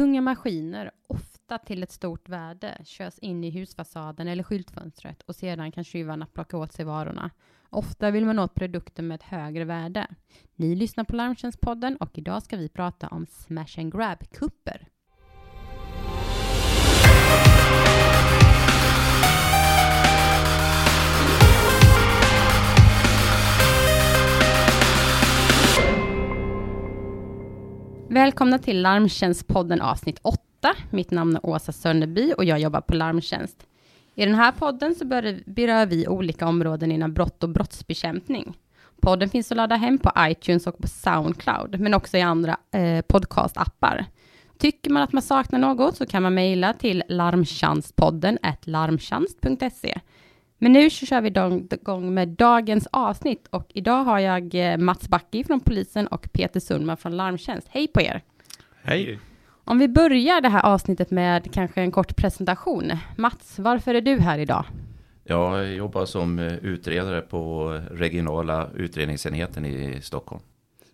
tunga maskiner, ofta till ett stort värde, körs in i husfasaden eller skyltfönstret och sedan kan tjuvarna plocka åt sig varorna. Ofta vill man åt produkter med ett högre värde. Ni lyssnar på Larmtjänstpodden och idag ska vi prata om smash and grab-kupper. Välkomna till Larmtjänstpodden avsnitt 8. Mitt namn är Åsa Sönderby och jag jobbar på Larmtjänst. I den här podden så berör vi olika områden inom brott och brottsbekämpning. Podden finns att ladda hem på iTunes och på Soundcloud, men också i andra eh, podcastappar. Tycker man att man saknar något så kan man mejla till larmtjänstpodden larmtjänst.se. Men nu så kör vi igång med dagens avsnitt och idag har jag eh, Mats Backi från polisen och Peter Sundman från Larmtjänst. Hej på er! Hej! Om vi börjar det här avsnittet med kanske en kort presentation. Mats, varför är du här idag? Jag jobbar som eh, utredare på regionala utredningsenheten i Stockholm.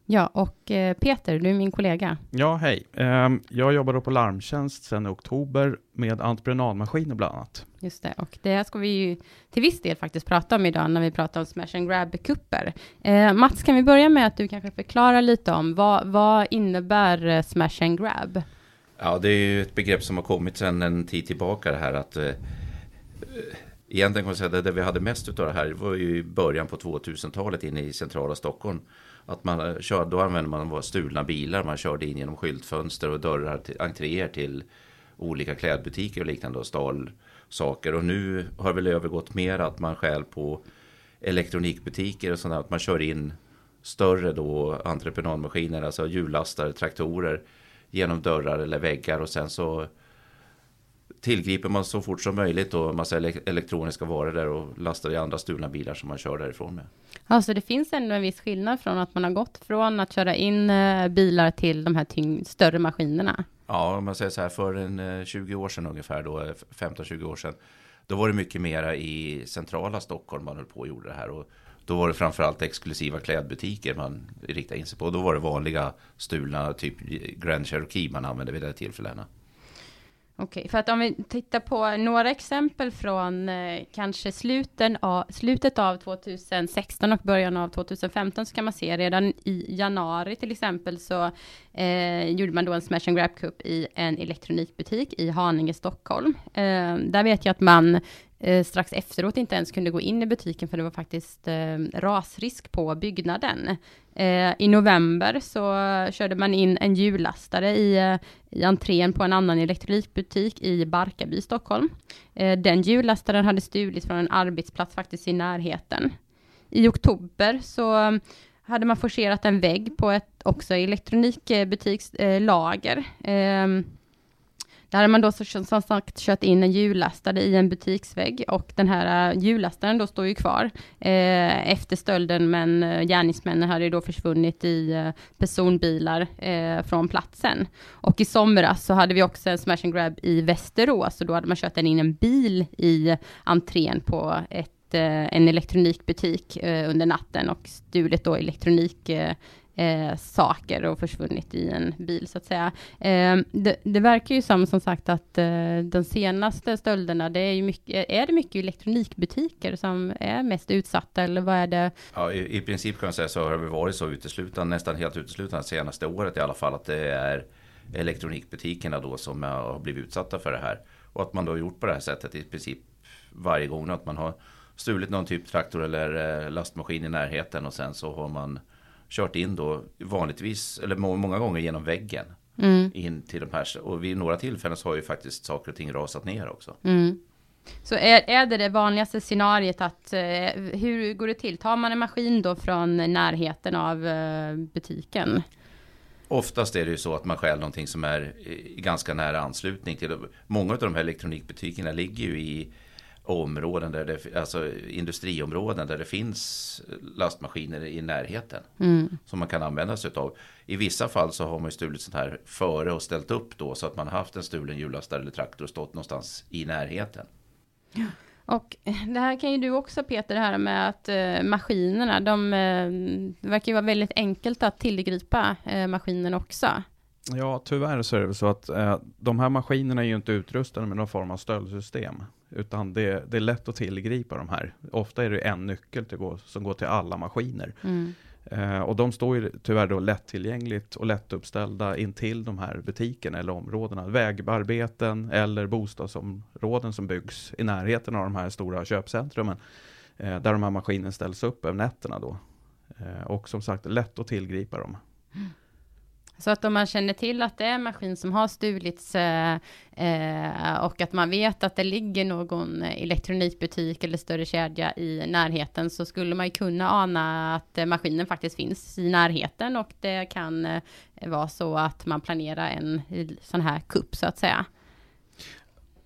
Ja, och eh, Peter, du är min kollega. Ja, hej. Ehm, jag jobbar då på Larmtjänst sedan oktober med entreprenadmaskiner bland annat. Just det, och det ska vi ju till viss del faktiskt prata om idag när vi pratar om smash and grab-kupper. Eh, Mats, kan vi börja med att du kanske förklarar lite om vad, vad innebär eh, smash and grab? Ja, det är ju ett begrepp som har kommit sedan en tid tillbaka det här att eh, Egentligen kan man säga att det vi hade mest av det här var ju i början på 2000-talet inne i centrala Stockholm. Att man eh, kör, då använde man stulna bilar, man körde in genom skyltfönster och dörrar, till, entréer till olika klädbutiker och liknande och stal saker. Och nu har väl övergått mer att man stjäl på elektronikbutiker och sånt att man kör in större då entreprenadmaskiner, alltså hjullastare, traktorer genom dörrar eller väggar och sen så tillgriper man så fort som möjligt och massa elektroniska varor där och lastar i andra stulna bilar som man kör därifrån med. Alltså det finns ändå en viss skillnad från att man har gått från att köra in eh, bilar till de här tyng större maskinerna. Ja, om man säger så här för en 20 eh, år sedan ungefär då, 15-20 år sedan. Då var det mycket mera i centrala Stockholm man höll på och gjorde det här. Och då var det framförallt exklusiva klädbutiker man riktade in sig på. Då var det vanliga stulna, typ Grand Cherokee man använde vid de tillfällena. Okej, för att om vi tittar på några exempel från eh, kanske sluten av, slutet av 2016 och början av 2015 så kan man se redan i januari till exempel så eh, gjorde man då en smash and grab cup i en elektronikbutik i Haninge, Stockholm. Eh, där vet jag att man eh, strax efteråt inte ens kunde gå in i butiken för det var faktiskt eh, rasrisk på byggnaden. Eh, I november så körde man in en hjullastare i, eh, i entrén på en annan elektronikbutik i Barkarby, Stockholm. Eh, den hjullastaren hade stulits från en arbetsplats faktiskt i närheten. I oktober så eh, hade man forcerat en vägg på ett också elektronikbutikslager. Eh, eh där hade man då som sagt kört in en hjullastare i en butiksvägg och den här eh, hjullastaren då står ju kvar eh, efter stölden men eh, gärningsmännen hade ju då försvunnit i eh, personbilar eh, från platsen. Och i somras så hade vi också en smash and grab i Västerås och då hade man kört in en bil i entrén på ett en elektronikbutik under natten och stulit då elektronik eh, saker och försvunnit i en bil så att säga. Eh, det, det, verkar ju som som sagt att eh, de senaste stölderna, det är ju mycket, är det mycket elektronikbutiker som är mest utsatta eller vad är det? Ja, i, i princip kan man säga så har det varit så uteslutande, nästan helt uteslutande senaste året i alla fall, att det är elektronikbutikerna då som har blivit utsatta för det här. Och att man då har gjort på det här sättet i princip varje gång att man har stulit någon typ traktor eller eh, lastmaskin i närheten och sen så har man kört in då vanligtvis, eller många gånger genom väggen. Mm. In till de här, och vid några tillfällen så har ju faktiskt saker och ting rasat ner också. Mm. Så är, är det det vanligaste scenariet att, eh, hur går det till? Tar man en maskin då från närheten av eh, butiken? Oftast är det ju så att man stjäl någonting som är i ganska nära anslutning till. Många av de här elektronikbutikerna ligger ju i områden där det, alltså industriområden där det finns lastmaskiner i närheten. Mm. Som man kan använda sig av. I vissa fall så har man ju stulit sånt här före och ställt upp då så att man har haft en stulen hjullastare eller traktor och stått någonstans i närheten. Ja. Och det här kan ju du också Peter, det här med att eh, maskinerna, de eh, verkar ju vara väldigt enkelt att tillgripa eh, maskinen också. Ja, tyvärr så är det så att eh, de här maskinerna är ju inte utrustade med någon form av stöldsystem. Utan det, det är lätt att tillgripa de här. Ofta är det en nyckel till gå, som går till alla maskiner. Mm. Eh, och de står ju tyvärr då lättillgängligt och lättuppställda intill de här butikerna eller områdena. Vägarbeten eller bostadsområden som byggs i närheten av de här stora köpcentrumen. Eh, där de här maskinerna ställs upp över nätterna då. Eh, och som sagt, lätt att tillgripa dem. Så att om man känner till att det är en maskin som har stulits eh, eh, och att man vet att det ligger någon elektronikbutik eller större kedja i närheten så skulle man ju kunna ana att eh, maskinen faktiskt finns i närheten och det kan eh, vara så att man planerar en sån här kupp så att säga.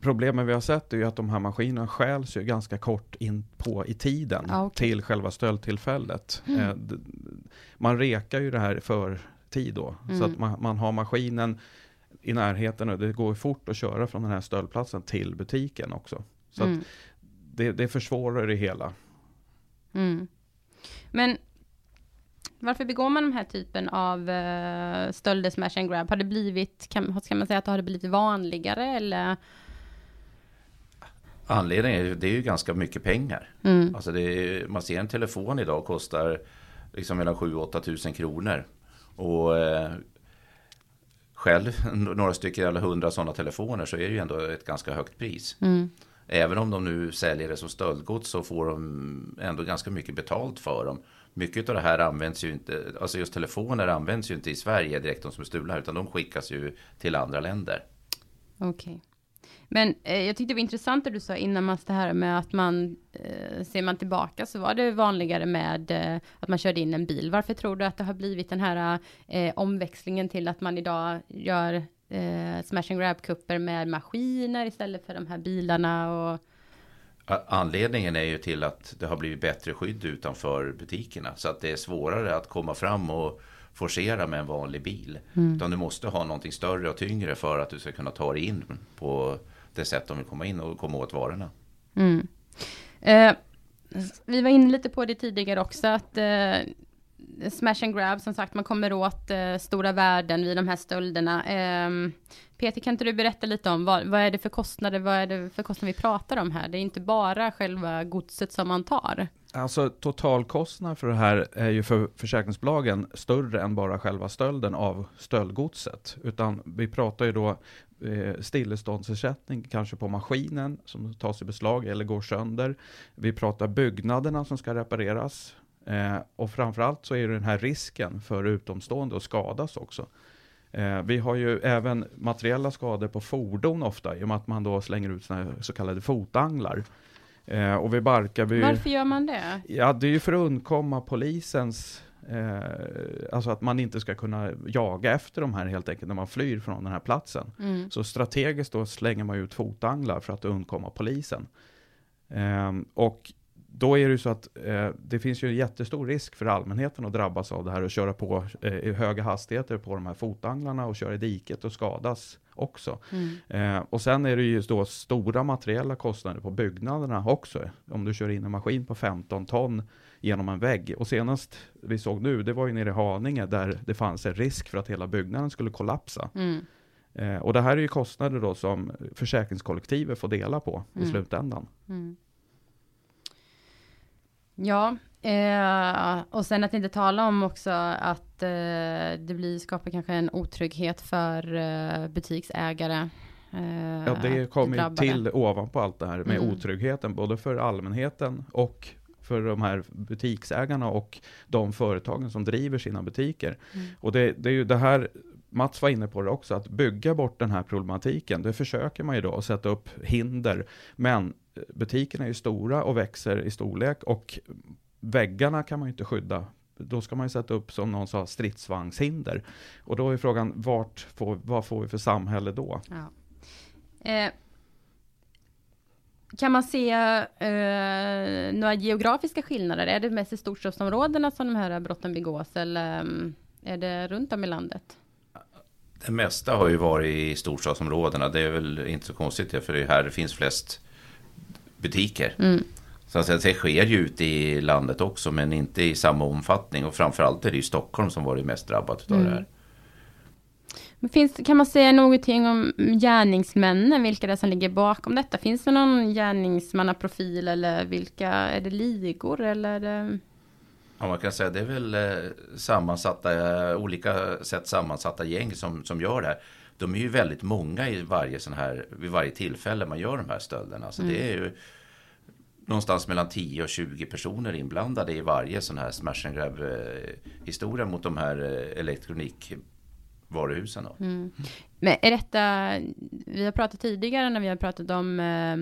Problemet vi har sett är ju att de här maskinerna stjäls ju ganska kort in på i tiden Ah, okej. till själva stöldtillfället. Mm. Eh, man rekar ju det här för tid då, så Mm. att man, man har maskinen i närheten och det går fort att köra från den här stöldplatsen till butiken också. Så att Mm. det, det försvårar det hela. Mm. Men varför begår man den här typen av uh, stölder, smash and grab? Har det blivit, kan, ska man säga att det har blivit vanligare eller? Anledningen är ju, det är ju ganska mycket pengar. Mm. Alltså det är, man ser en telefon idag kostar liksom mellan 7 och 8 tusen kronor. Och eh, själv, några stycken eller hundra sådana telefoner så är det ju ändå ett ganska högt pris. Mm. Även om de nu säljer det som stöldgods så får de ändå ganska mycket betalt för dem. Mycket av det här används ju inte, alltså just telefoner används ju inte i Sverige direkt de som är stulna utan de skickas ju till andra länder. Okej. Men eh, jag tyckte det var intressant det du sa innan Mats, det här med att man, eh, ser man tillbaka så var det vanligare med eh, att man körde in en bil. Varför tror du att det har blivit den här eh, omväxlingen till att man idag gör eh, smash and grab-kupper med maskiner istället för de här bilarna och Anledningen är ju till att det har blivit bättre skydd utanför butikerna. Så att det är svårare att komma fram och forcera med en vanlig bil. Utan du måste ha någonting större och tyngre för att du ska kunna ta dig in på det sätt de vill komma in och komma åt varorna. Mm. Eh, vi var inne lite på det tidigare också, att eh, smash and grab, som sagt, man kommer åt eh, stora värden vid de här stölderna. Eh, Peter, kan inte du berätta lite om vad, vad är det för kostnader, vad är det för kostnader vi pratar om här? Det är inte bara själva godset som man tar. Alltså totalkostnaden för det här är ju för försäkringsbolagen större än bara själva stölden av stöldgodset. Utan vi pratar ju då eh, stilleståndsersättning kanske på maskinen som tas i beslag eller går sönder. Vi pratar byggnaderna som ska repareras. Eh, och framförallt så är det den här risken för utomstående att skadas också. Eh, vi har ju även materiella skador på fordon ofta i och med att man då slänger ut såna här så kallade fotanglar. Eh, och vid Barkarby... Varför gör man det? Ja, det är ju för att undkomma polisens, eh, alltså att man inte ska kunna jaga efter de här helt enkelt när man flyr från den här platsen. Mm. Så strategiskt då slänger man ut fotanglar för att undkomma polisen. Ehm, och då är det ju så att eh, det finns ju en jättestor risk för allmänheten att drabbas av det här och köra på eh, i höga hastigheter på de här fotanglarna och köra i diket och skadas också. Mm. Eh, och sen är det ju då stora materiella kostnader på byggnaderna också. Om du kör in en maskin på 15 ton genom en vägg. Och senast vi såg nu, det var ju nere i Haninge där det fanns en risk för att hela byggnaden skulle kollapsa. Mm. Eh, och det här är ju kostnader då som försäkringskollektivet får dela på i Mm. slutändan. Ja, eh, och sen att inte tala om också att eh, det blir, skapar kanske en otrygghet för eh, butiksägare. Eh, Ja, det kommer ju till ovanpå allt det här med Mm. otryggheten, både för allmänheten och för de här butiksägarna och de företagen som driver sina butiker. Mm. Och det, det är ju det här, Mats var inne på det också, att bygga bort den här problematiken, det försöker man ju då att sätta upp hinder. Men butikerna är ju stora och växer i storlek och väggarna kan man ju inte skydda. Då ska man ju sätta upp, som någon sa, stridsvagnshinder. Och då är frågan, vart får, vad får vi för samhälle då? Ja. Eh, kan man se eh, några geografiska skillnader? Är det mest i storstadsområdena som de här brotten begås eller mm, är det runt om i landet? Det mesta har ju varit i storstadsområdena. Det är väl inte så konstigt för det är här det finns flest butiker. Mm. Så att säga, det sker ju ute i landet också, men inte i samma omfattning. Och framförallt är det ju Stockholm som varit mest drabbat av Mm. det här. Finns, kan man säga någonting om gärningsmännen, vilka det är som ligger bakom detta? Finns det någon gärningsmannaprofil eller vilka, är det ligor eller? Det... Ja, man kan säga det är väl eh, sammansatta, olika sätt sammansatta gäng som, som gör det här. De är ju väldigt många i varje sån här, vid varje tillfälle man gör de här stölderna. Så mm. det är ju någonstans mellan 10 och 20 personer inblandade i varje sån här smash and grab eh, historia mot de här eh, elektronikvaruhusen. Mm. Men är detta, vi har pratat tidigare när vi har pratat om eh,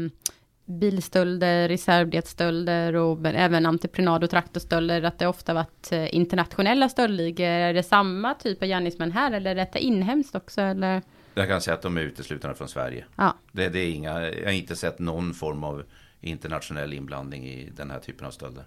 bilstölder, reservdelsstölder och även entreprenad och traktorstölder, att det ofta varit eh, internationella stöldligor. Är det samma typ av gärningsmän här eller är detta inhemskt också? Eller? Jag kan säga att de är uteslutande från Sverige. Ja. Det, det är inga, jag har inte sett någon form av internationell inblandning i den här typen av stölder.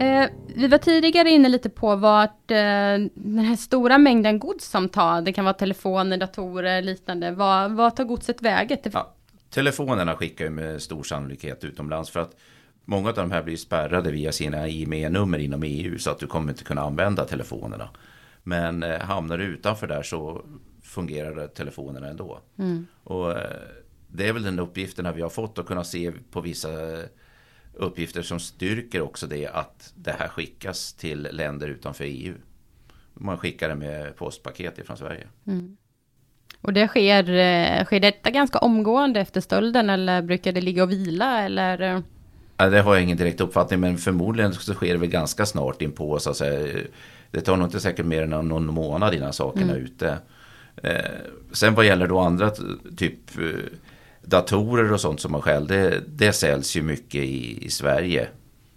Eh, vi var tidigare inne lite på vart eh, den här stora mängden gods som tar, det kan vara telefoner, datorer, liknande, vad, vad tar godset vägen? Ja, telefonerna skickar ju med stor sannolikhet utomlands för att Många av de här blir spärrade via sina IME-nummer inom EU så att du kommer inte kunna använda telefonerna. Men eh, hamnar du utanför där så fungerar telefonerna ändå. Mm. Och eh, det är väl den uppgifterna vi har fått att kunna se på vissa uppgifter som styrker också det att det här skickas till länder utanför EU. Man skickar det med postpaket ifrån Sverige. Mm. Och det sker, eh, sker detta ganska omgående efter stölden eller brukar det ligga och vila eller? det har jag ingen direkt uppfattning men förmodligen så sker det väl ganska snart in på så att säga. Det tar nog inte säkert mer än någon månad innan sakerna är mm. ute. Eh, sen vad gäller då andra typ eh, datorer och sånt som man själv, det, det säljs ju mycket i, i Sverige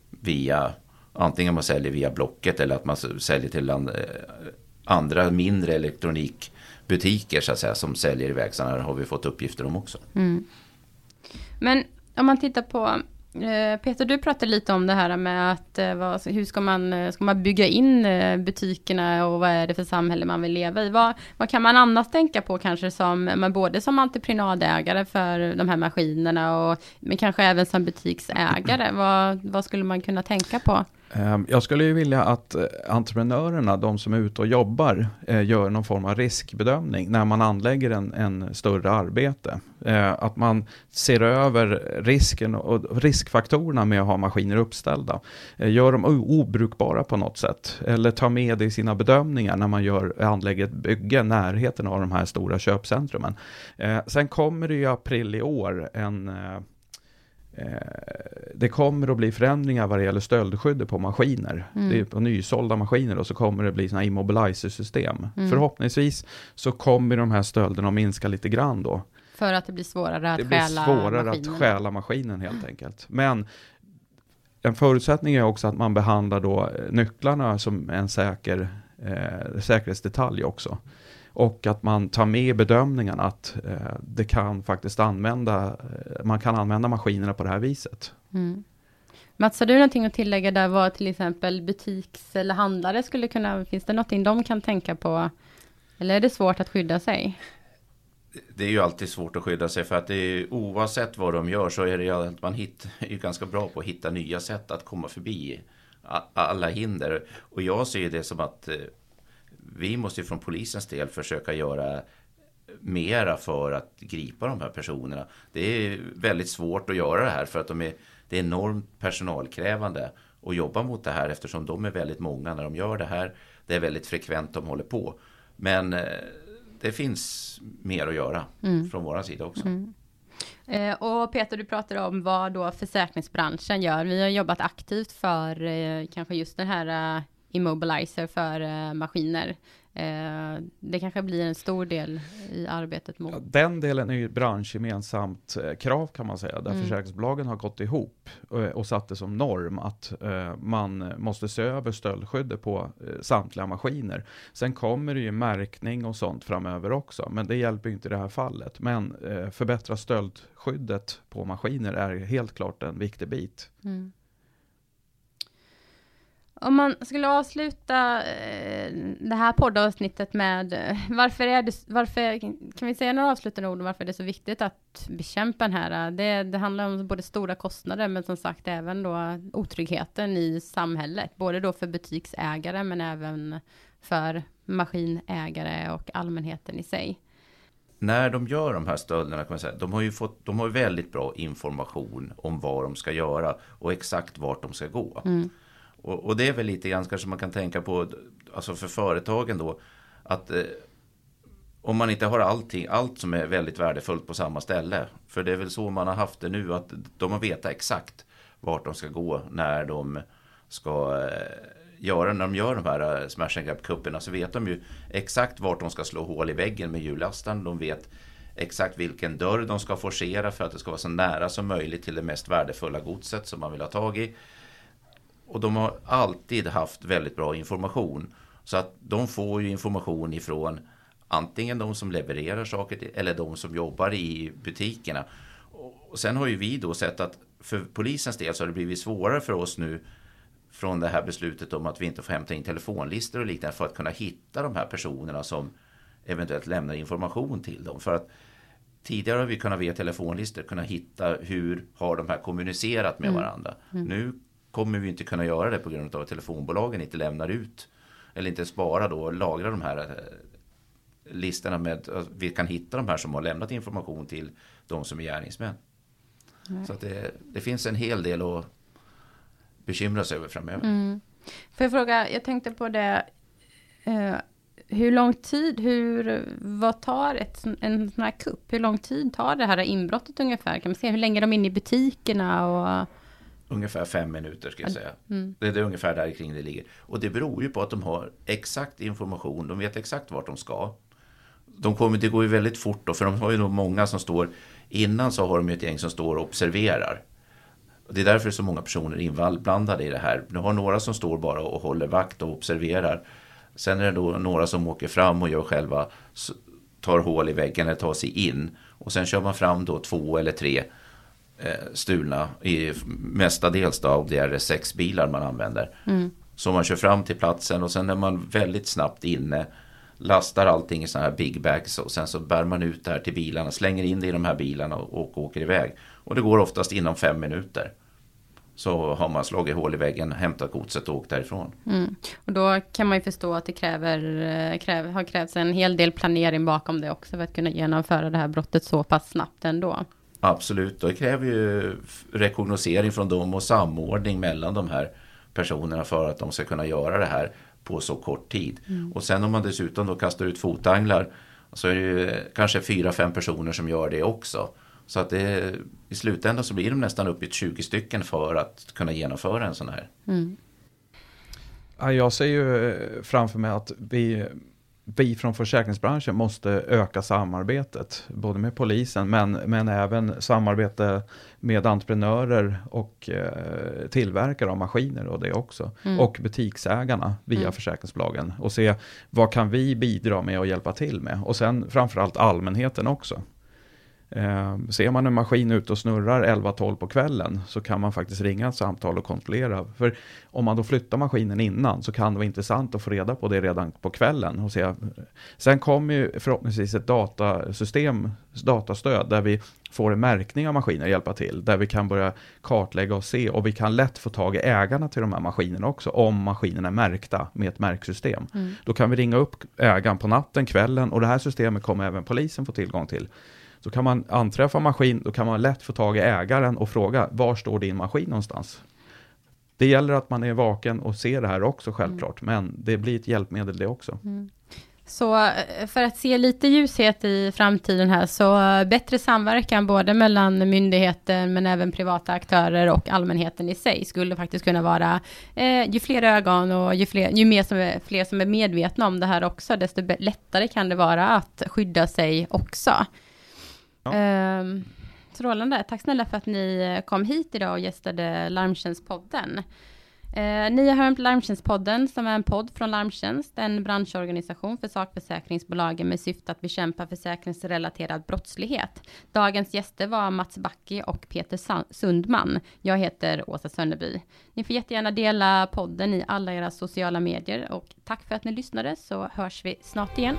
via antingen man säljer via Blocket eller att man säljer till and, eh, andra mindre elektronikbutiker så att säga som säljer iväg. Sådana har vi fått uppgifter om också. Mm. Men om man tittar på Eh, Peter, du pratade lite om det här med att eh, vad, alltså, hur ska man, eh, ska man bygga in butikerna och vad är det för samhälle man vill leva i? Vad, vad kan man annars tänka på kanske som, både som entreprenadägare för de här maskinerna och men kanske även som butiksägare? Vad, vad skulle man kunna tänka på? Ehm, jag skulle ju vilja att eh, entreprenörerna, de som är ute och jobbar, eh, gör någon form av riskbedömning när man anlägger en, en större arbete. Ehm, att man ser över risken och riskfaktorerna med att ha maskiner uppställda. Ehm, gör dem obrukbara på något sätt eller ta med det i sina bedömningar när man gör, anlägger ett bygge närheten av de här stora köpcentrumen. Sen kommer det i april i år en eh, det kommer att bli förändringar vad det gäller stöldskyddet på maskiner. Mm. Det är på nysålda maskiner och så kommer det bli sådana immobilizer-system. Mm. Förhoppningsvis så kommer de här stölderna att minska lite grann då. För att det blir svårare att det blir stjäla svårare maskinen. att stjäla maskinen helt enkelt. Men en förutsättning är också att man behandlar då eh, nycklarna som en säker eh, säkerhetsdetalj också. Och att man tar med i bedömningen att eh, det kan faktiskt använda, eh, man kan använda maskinerna på det här viset. Mm. Mats, har du någonting att tillägga där vad till exempel butiks eller handlare skulle kunna, finns det någonting de kan tänka på? Eller är det svårt att skydda sig? Det är ju alltid svårt att skydda sig för att det är, oavsett vad de gör så är det ju att man hit, är ju ganska bra på att hitta nya sätt att komma förbi alla hinder. Och jag ser det som att eh, vi måste ju från polisens del försöka göra mera för att gripa de här personerna. Det är väldigt svårt att göra det här för att de är, det är enormt personalkrävande att jobba mot det här eftersom de är väldigt många när de gör det här. Det är väldigt frekvent de håller på. Men eh, det finns mer att göra mm. från vår sida också. Mm. Eh, och Peter, du pratar om vad då försäkringsbranschen gör. Vi har jobbat aktivt för eh, kanske just den här immobilizer för eh, maskiner. Eh, det kanske blir en stor del i arbetet mot... Ja, den delen är ju branschgemensamt eh, krav kan man säga, där mm. försäkringsbolagen har gått ihop och, och satt det som norm att man måste se över stöldskyddet på samtliga maskiner. Sen kommer det ju märkning och sånt framöver också, men det hjälper inte i det här fallet. Men förbättra stöldskyddet på maskiner är helt klart en viktig bit. Mm. Om man skulle avsluta eh, det här poddavsnittet med eh, varför är det, varför, kan vi säga några avslutande ord om varför det är så viktigt att bekämpa den här, det, det handlar om både stora kostnader men som sagt även då otryggheten i samhället, både då för butiksägare men även för maskinägare och allmänheten i sig. När de gör de här stölderna kan man säga, de har ju fått, de har väldigt bra information om vad de ska göra och exakt vart de ska gå. Mm. Och, och, det är väl lite grann kanske man kan tänka på, alltså för företagen då, att eh, om man inte har allting, allt som är väldigt värdefullt på samma ställe. För det är väl så man har haft det nu, att de har vetat exakt vart de ska gå när de ska eh, göra, när de gör de här eh, smash and grab kupperna så vet de ju exakt vart de ska slå hål i väggen med hjullastaren. De vet exakt vilken dörr de ska forcera för att det ska vara så nära som möjligt till det mest värdefulla godset som man vill ha tag i. Och de har alltid haft väldigt bra information. Så att de får ju information ifrån antingen de som levererar saker eller de som jobbar i butikerna. Och sen har ju vi då sett att för polisens del så har det blivit svårare för oss nu från det här beslutet om att vi inte får hämta in telefonlistor och liknande för att kunna hitta de här personerna som eventuellt lämnar information till dem. För att tidigare har vi kunnat via telefonlistor kunna hitta hur har de här kommunicerat med mm. varandra. Mm. Nu kommer vi inte kunna göra det på grund av att telefonbolagen inte lämnar ut eller inte spara då och lagra de här eh, listorna med vi kan hitta de här som har lämnat information till de som är gärningsmän. Nej. Så att det, det, finns en hel del att bekymra sig över framöver. Mm. Får jag fråga, jag tänkte på det, eh, hur lång tid, hur, vad tar ett, en sån här kupp, hur lång tid tar det här inbrottet ungefär? Kan man se hur länge är de inne i butikerna och Ungefär fem minuter ska jag säga. Mm. Det är ungefär där kring det ligger. Och det beror ju på att de har exakt information. De vet exakt vart de ska. De kommer, det går ju väldigt fort då, för de har ju nog många som står... Innan så har de ju ett gäng som står och observerar. Och det är därför det är så många personer inblandade i det här. Du har några som står bara och håller vakt och observerar. Sen är det då några som åker fram och gör själva, tar hål i väggen eller tar sig in. Och sen kör man fram då två eller tre stulna, i mestadels av det är sexbilar man använder. Mm. Så man kör fram till platsen och sen är man väldigt snabbt inne, lastar allting i sådana här big bags och sen så bär man ut det här till bilarna, slänger in det i de här bilarna och, och åker iväg. Och det går oftast inom fem minuter så har man slagit hål i väggen, hämtat godset och åkt därifrån. Mm. Och då kan man ju förstå att det kräver, eh, kräv, har krävts en hel del planering bakom det också för att kunna genomföra det här brottet så pass snabbt ändå. Absolut, det kräver ju rekognosering från dem och samordning mellan de här personerna för att de ska kunna göra det här på så kort tid. Mm. Och sen om man dessutom då kastar ut fotanglar så är det ju kanske fyra, fem personer som gör det också. Så att det, i slutändan så blir de nästan upp i 20 stycken för att kunna genomföra en sån här. Mm. Jag ser ju framför mig att vi vi från försäkringsbranschen måste öka samarbetet, både med polisen men, men även samarbete med entreprenörer och eh, tillverkare av maskiner och det också. Mm. Och butiksägarna via mm. försäkringsbolagen och se vad kan vi bidra med och hjälpa till med. Och sen framförallt allmänheten också. Eh, ser man en maskin ute och snurrar 11-12 på kvällen så kan man faktiskt ringa ett samtal och kontrollera. För om man då flyttar maskinen innan så kan det vara intressant att få reda på det redan på kvällen. Och se. Sen kommer ju förhoppningsvis ett datasystem, datastöd där vi får en märkning av maskiner hjälpa till. Där vi kan börja kartlägga och se och vi kan lätt få tag i ägarna till de här maskinerna också om maskinerna är märkta med ett märksystem. Mm. Då kan vi ringa upp ägaren på natten, kvällen och det här systemet kommer även polisen få tillgång till. Så kan man anträffa maskin, då kan man lätt få tag i ägaren och fråga var står din maskin någonstans? Det gäller att man är vaken och ser det här också självklart, mm. men det blir ett hjälpmedel det också. Mm. Så eh, för att se lite ljushet i framtiden här, så eh, bättre samverkan både mellan myndigheter men även privata aktörer och allmänheten i sig skulle faktiskt kunna vara, eh, ju fler ögon och ju, fler, ju mer som är, fler som är medvetna om det här också, desto lättare kan det vara att skydda sig också. Ja. Ehm, strålande. Tack snälla för att ni eh, kom hit idag och gästade Larmtjänstpodden. Eh, ni har hört Larmtjänstpodden som är en podd från Larmtjänst, en branschorganisation för sakförsäkringsbolagen med syfte att bekämpa försäkringsrelaterad brottslighet. Dagens gäster var Mats Backi och Peter Sundman. Jag heter Åsa Sönderby. Ni får jättegärna dela podden i alla era sociala medier och tack för att ni lyssnade så hörs vi snart igen.